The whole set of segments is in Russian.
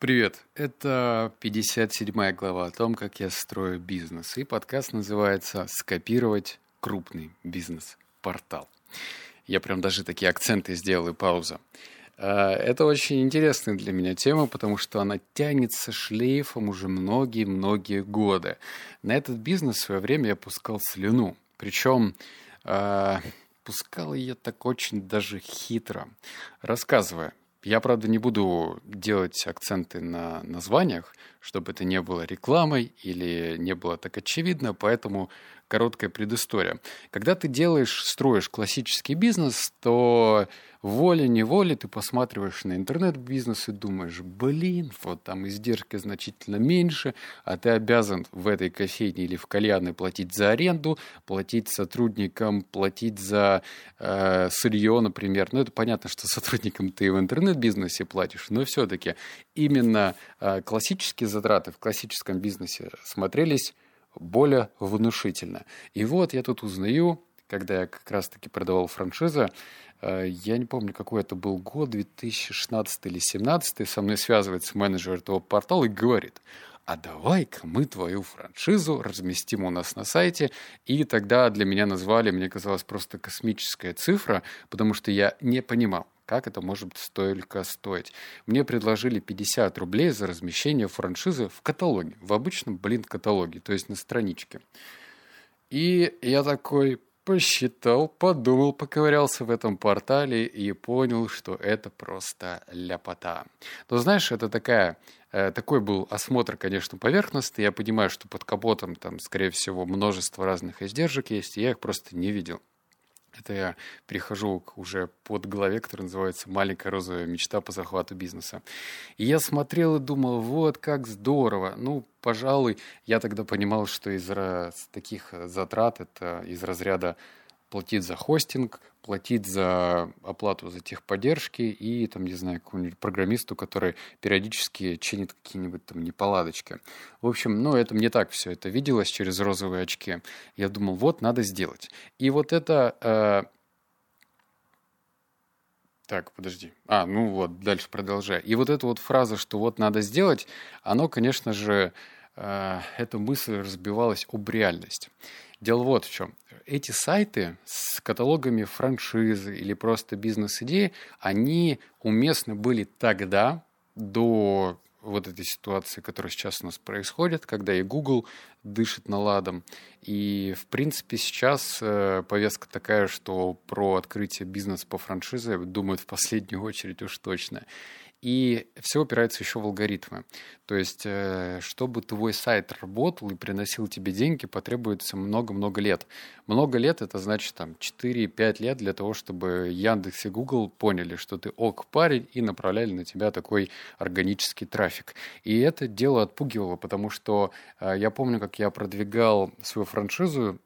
Привет, это 57 глава о том, как я строю бизнес. И подкаст называется «Скопировать крупный бизнес-портал». Я прям даже такие акценты сделал и пауза. А, это очень интересная для меня тема, потому что она тянется шлейфом уже многие-многие годы. На этот бизнес в свое время я пускал слюну. Причем а, пускал я так очень даже хитро, рассказывая, я, правда, не буду делать акценты на названиях, чтобы это не было рекламой или не было так очевидно, поэтому короткая предыстория. Когда ты делаешь, строишь классический бизнес, то волей-неволей ты посматриваешь на интернет-бизнес и думаешь, блин, вот там издержки значительно меньше, а ты обязан в этой кофейне или в кальянной платить за аренду, платить сотрудникам, платить за э, сырье, например. Ну, это понятно, что сотрудникам ты в интернет-бизнесе платишь, но все-таки именно э, классические затраты в классическом бизнесе смотрелись более внушительно. И вот я тут узнаю, когда я как раз-таки продавал франшизу, э, я не помню, какой это был год, 2016 или 2017, со мной связывается менеджер этого портала и говорит, а давай-ка мы твою франшизу разместим у нас на сайте. И тогда для меня назвали, мне казалось, просто космическая цифра, потому что я не понимал, как это может столько стоить? Мне предложили 50 рублей за размещение франшизы в каталоге, в обычном, блин, каталоге, то есть на страничке. И я такой посчитал, подумал, поковырялся в этом портале и понял, что это просто ляпота. Но знаешь, это такая, э, такой был осмотр, конечно, поверхностный. Я понимаю, что под капотом там, скорее всего, множество разных издержек есть, и я их просто не видел. Это я перехожу к уже под главе, которая называется «Маленькая розовая мечта по захвату бизнеса». И я смотрел и думал, вот как здорово. Ну, пожалуй, я тогда понимал, что из таких затрат это из разряда платить за хостинг, платить за оплату за техподдержки и, там, не знаю, какому-нибудь программисту, который периодически чинит какие-нибудь там неполадочки. В общем, ну, это мне так все это виделось через розовые очки. Я думал, вот, надо сделать. И вот это... Э... Так, подожди. А, ну вот, дальше продолжай. И вот эта вот фраза, что вот надо сделать, оно, конечно же, э, эта мысль разбивалась об реальность. Дело вот в чем. Эти сайты с каталогами франшизы или просто бизнес-идеи, они уместны были тогда, до вот этой ситуации, которая сейчас у нас происходит, когда и Google дышит наладом. И, в принципе, сейчас э, повестка такая, что про открытие бизнеса по франшизе думают в последнюю очередь уж точно. И все опирается еще в алгоритмы. То есть, э, чтобы твой сайт работал и приносил тебе деньги, потребуется много-много лет. Много лет это значит там 4-5 лет для того, чтобы Яндекс и Google поняли, что ты ок парень и направляли на тебя такой органический трафик. И это дело отпугивало, потому что э, я помню, как я продвигал свою франшизу,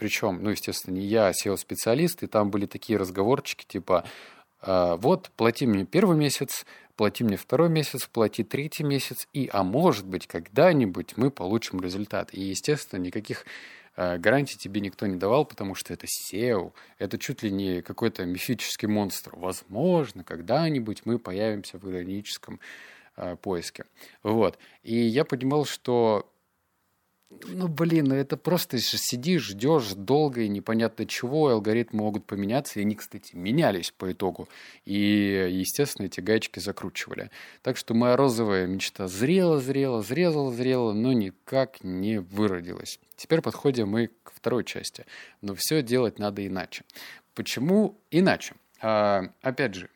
причем, ну, естественно, не я, а SEO-специалист, и там были такие разговорчики, типа, «Э, вот, плати мне первый месяц, плати мне второй месяц, плати третий месяц, и, а может быть, когда-нибудь мы получим результат. И, естественно, никаких э, гарантий тебе никто не давал, потому что это SEO, это чуть ли не какой-то мифический монстр. Возможно, когда-нибудь мы появимся в органическом э, поиске. Вот. И я понимал, что ну, блин, ну это просто сидишь, ждешь долго и непонятно чего, и алгоритмы могут поменяться, и они, кстати, менялись по итогу. И, естественно, эти гаечки закручивали. Так что моя розовая мечта зрела, зрела, зрезала, зрела, но никак не выродилась. Теперь подходим мы к второй части. Но все делать надо иначе. Почему иначе? А, опять же,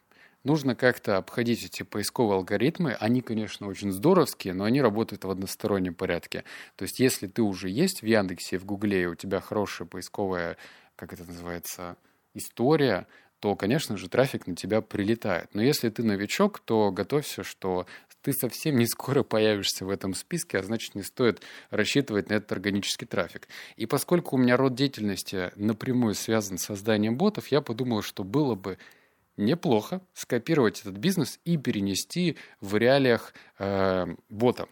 нужно как-то обходить эти поисковые алгоритмы. Они, конечно, очень здоровские, но они работают в одностороннем порядке. То есть, если ты уже есть в Яндексе, в Гугле, и у тебя хорошая поисковая, как это называется, история, то, конечно же, трафик на тебя прилетает. Но если ты новичок, то готовься, что ты совсем не скоро появишься в этом списке, а значит, не стоит рассчитывать на этот органический трафик. И поскольку у меня род деятельности напрямую связан с созданием ботов, я подумал, что было бы неплохо скопировать этот бизнес и перенести в реалиях э, бота.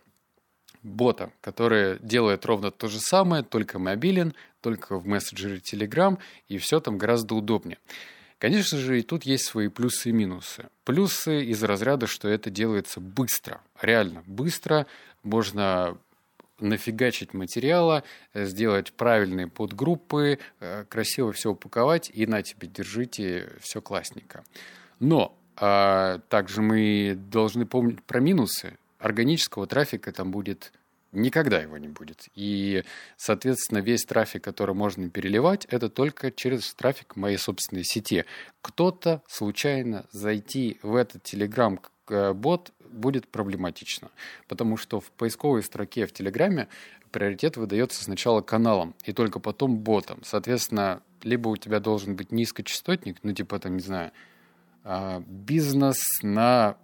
Бота, который делает ровно то же самое, только мобилен, только в мессенджере Telegram, и все там гораздо удобнее. Конечно же, и тут есть свои плюсы и минусы. Плюсы из разряда, что это делается быстро, реально быстро. Можно нафигачить материала, э, сделать правильные подгруппы, э, красиво все упаковать и на тебе держите, все классненько. Но а, также мы должны помнить про минусы. Органического трафика там будет Никогда его не будет. И, соответственно, весь трафик, который можно переливать, это только через трафик моей собственной сети. Кто-то случайно зайти в этот Telegram-бот будет проблематично, потому что в поисковой строке в Телеграме приоритет выдается сначала каналам и только потом ботам. Соответственно, либо у тебя должен быть низкочастотник, ну типа там, не знаю, а, бизнес на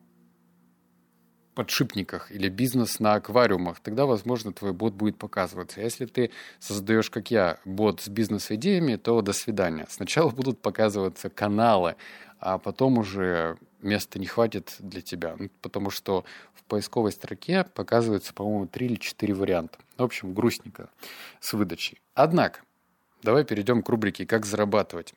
подшипниках или бизнес на аквариумах, тогда, возможно, твой бот будет показываться. Если ты создаешь, как я, бот с бизнес-идеями, то до свидания. Сначала будут показываться каналы, а потом уже места не хватит для тебя. Ну, потому что в поисковой строке показывается, по-моему, три или четыре варианта. В общем, грустненько с выдачей. Однако, давай перейдем к рубрике «Как зарабатывать».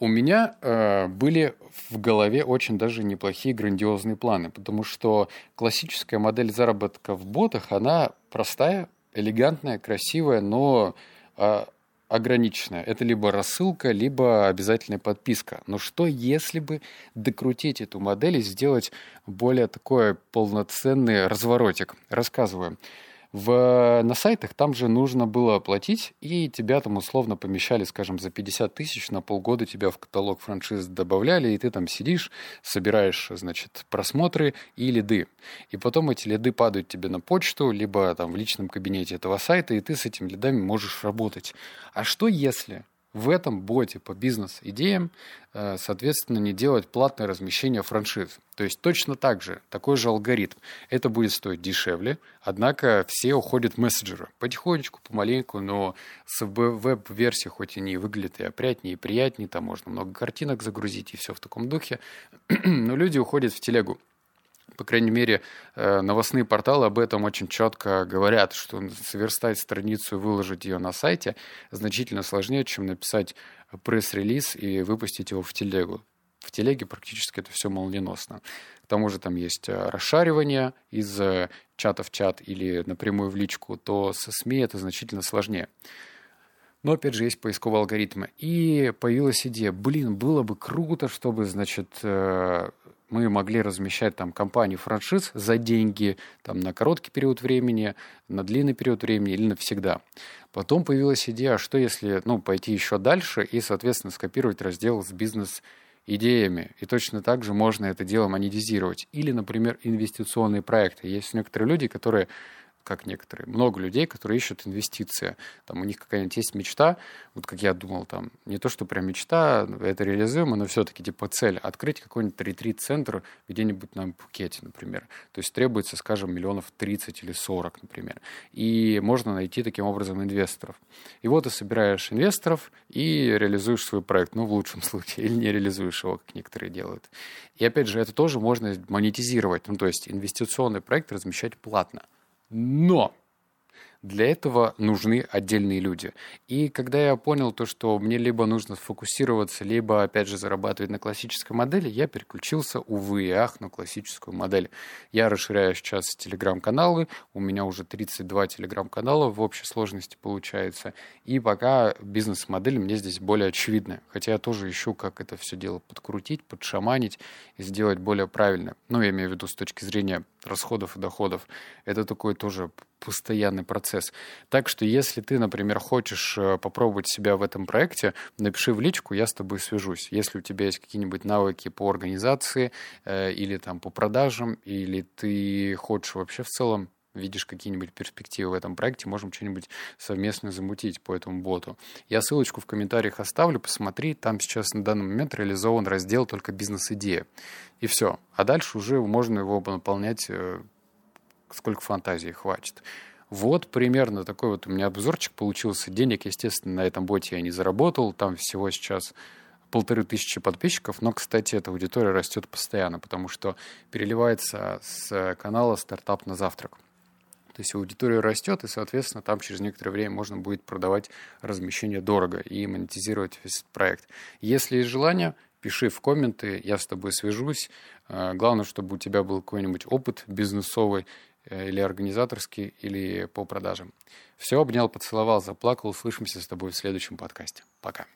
У меня э, были в голове очень даже неплохие грандиозные планы, потому что классическая модель заработка в ботах, она простая, элегантная, красивая, но э, ограниченная. Это либо рассылка, либо обязательная подписка. Но что если бы докрутить эту модель и сделать более такой полноценный разворотик? Рассказываю в, на сайтах там же нужно было оплатить, и тебя там условно помещали, скажем, за 50 тысяч на полгода тебя в каталог франшиз добавляли, и ты там сидишь, собираешь, значит, просмотры и лиды. И потом эти лиды падают тебе на почту, либо там в личном кабинете этого сайта, и ты с этими лидами можешь работать. А что если в этом боте по бизнес-идеям, э, соответственно, не делать платное размещение франшиз. То есть точно так же, такой же алгоритм. Это будет стоить дешевле, однако все уходят в мессенджеры. Потихонечку, помаленьку, но с веб-версии хоть и не выглядит и опрятнее, и приятнее, там можно много картинок загрузить и все в таком духе, но люди уходят в телегу по крайней мере, э, новостные порталы об этом очень четко говорят, что сверстать страницу и выложить ее на сайте значительно сложнее, чем написать пресс-релиз и выпустить его в телегу. В телеге практически это все молниеносно. К тому же там есть э, расшаривание из э, чата в чат или напрямую в личку, то со СМИ это значительно сложнее. Но опять же есть поисковые алгоритмы. И появилась идея, блин, было бы круто, чтобы, значит, мы могли размещать там компании франшиз за деньги там, на короткий период времени, на длинный период времени или навсегда. Потом появилась идея, что если ну, пойти еще дальше и, соответственно, скопировать раздел с бизнес идеями. И точно так же можно это дело монетизировать. Или, например, инвестиционные проекты. Есть некоторые люди, которые как некоторые, много людей, которые ищут инвестиции. Там у них какая-нибудь есть мечта, вот как я думал, там, не то, что прям мечта, это реализуемо, но все-таки типа цель, открыть какой-нибудь ретрит-центр где-нибудь на Пхукете, например. То есть требуется, скажем, миллионов 30 или 40, например. И можно найти таким образом инвесторов. И вот ты собираешь инвесторов и реализуешь свой проект, ну, в лучшем случае, или не реализуешь его, как некоторые делают. И опять же, это тоже можно монетизировать, ну, то есть инвестиционный проект размещать платно. Но для этого нужны отдельные люди. И когда я понял то, что мне либо нужно сфокусироваться, либо, опять же, зарабатывать на классической модели, я переключился, увы и ах, на классическую модель. Я расширяю сейчас телеграм-каналы, у меня уже 32 телеграм-канала в общей сложности получается, и пока бизнес-модель мне здесь более очевидная. Хотя я тоже ищу, как это все дело подкрутить, подшаманить и сделать более правильно. Ну, я имею в виду с точки зрения расходов и доходов. Это такой тоже постоянный процесс. Так что если ты, например, хочешь э, попробовать себя в этом проекте, напиши в личку, я с тобой свяжусь. Если у тебя есть какие-нибудь навыки по организации э, или там по продажам, или ты хочешь вообще в целом видишь какие-нибудь перспективы в этом проекте, можем что-нибудь совместно замутить по этому боту. Я ссылочку в комментариях оставлю, посмотри, там сейчас на данный момент реализован раздел только бизнес-идея. И все. А дальше уже можно его наполнять э, сколько фантазии хватит. Вот примерно такой вот у меня обзорчик получился. Денег, естественно, на этом боте я не заработал. Там всего сейчас полторы тысячи подписчиков, но, кстати, эта аудитория растет постоянно, потому что переливается с канала «Стартап на завтрак». То есть аудитория растет, и, соответственно, там через некоторое время можно будет продавать размещение дорого и монетизировать весь этот проект. Если есть желание, пиши в комменты, я с тобой свяжусь. Э, главное, чтобы у тебя был какой-нибудь опыт бизнесовый э, или организаторский, или по продажам. Все, обнял, поцеловал, заплакал. Услышимся с тобой в следующем подкасте. Пока.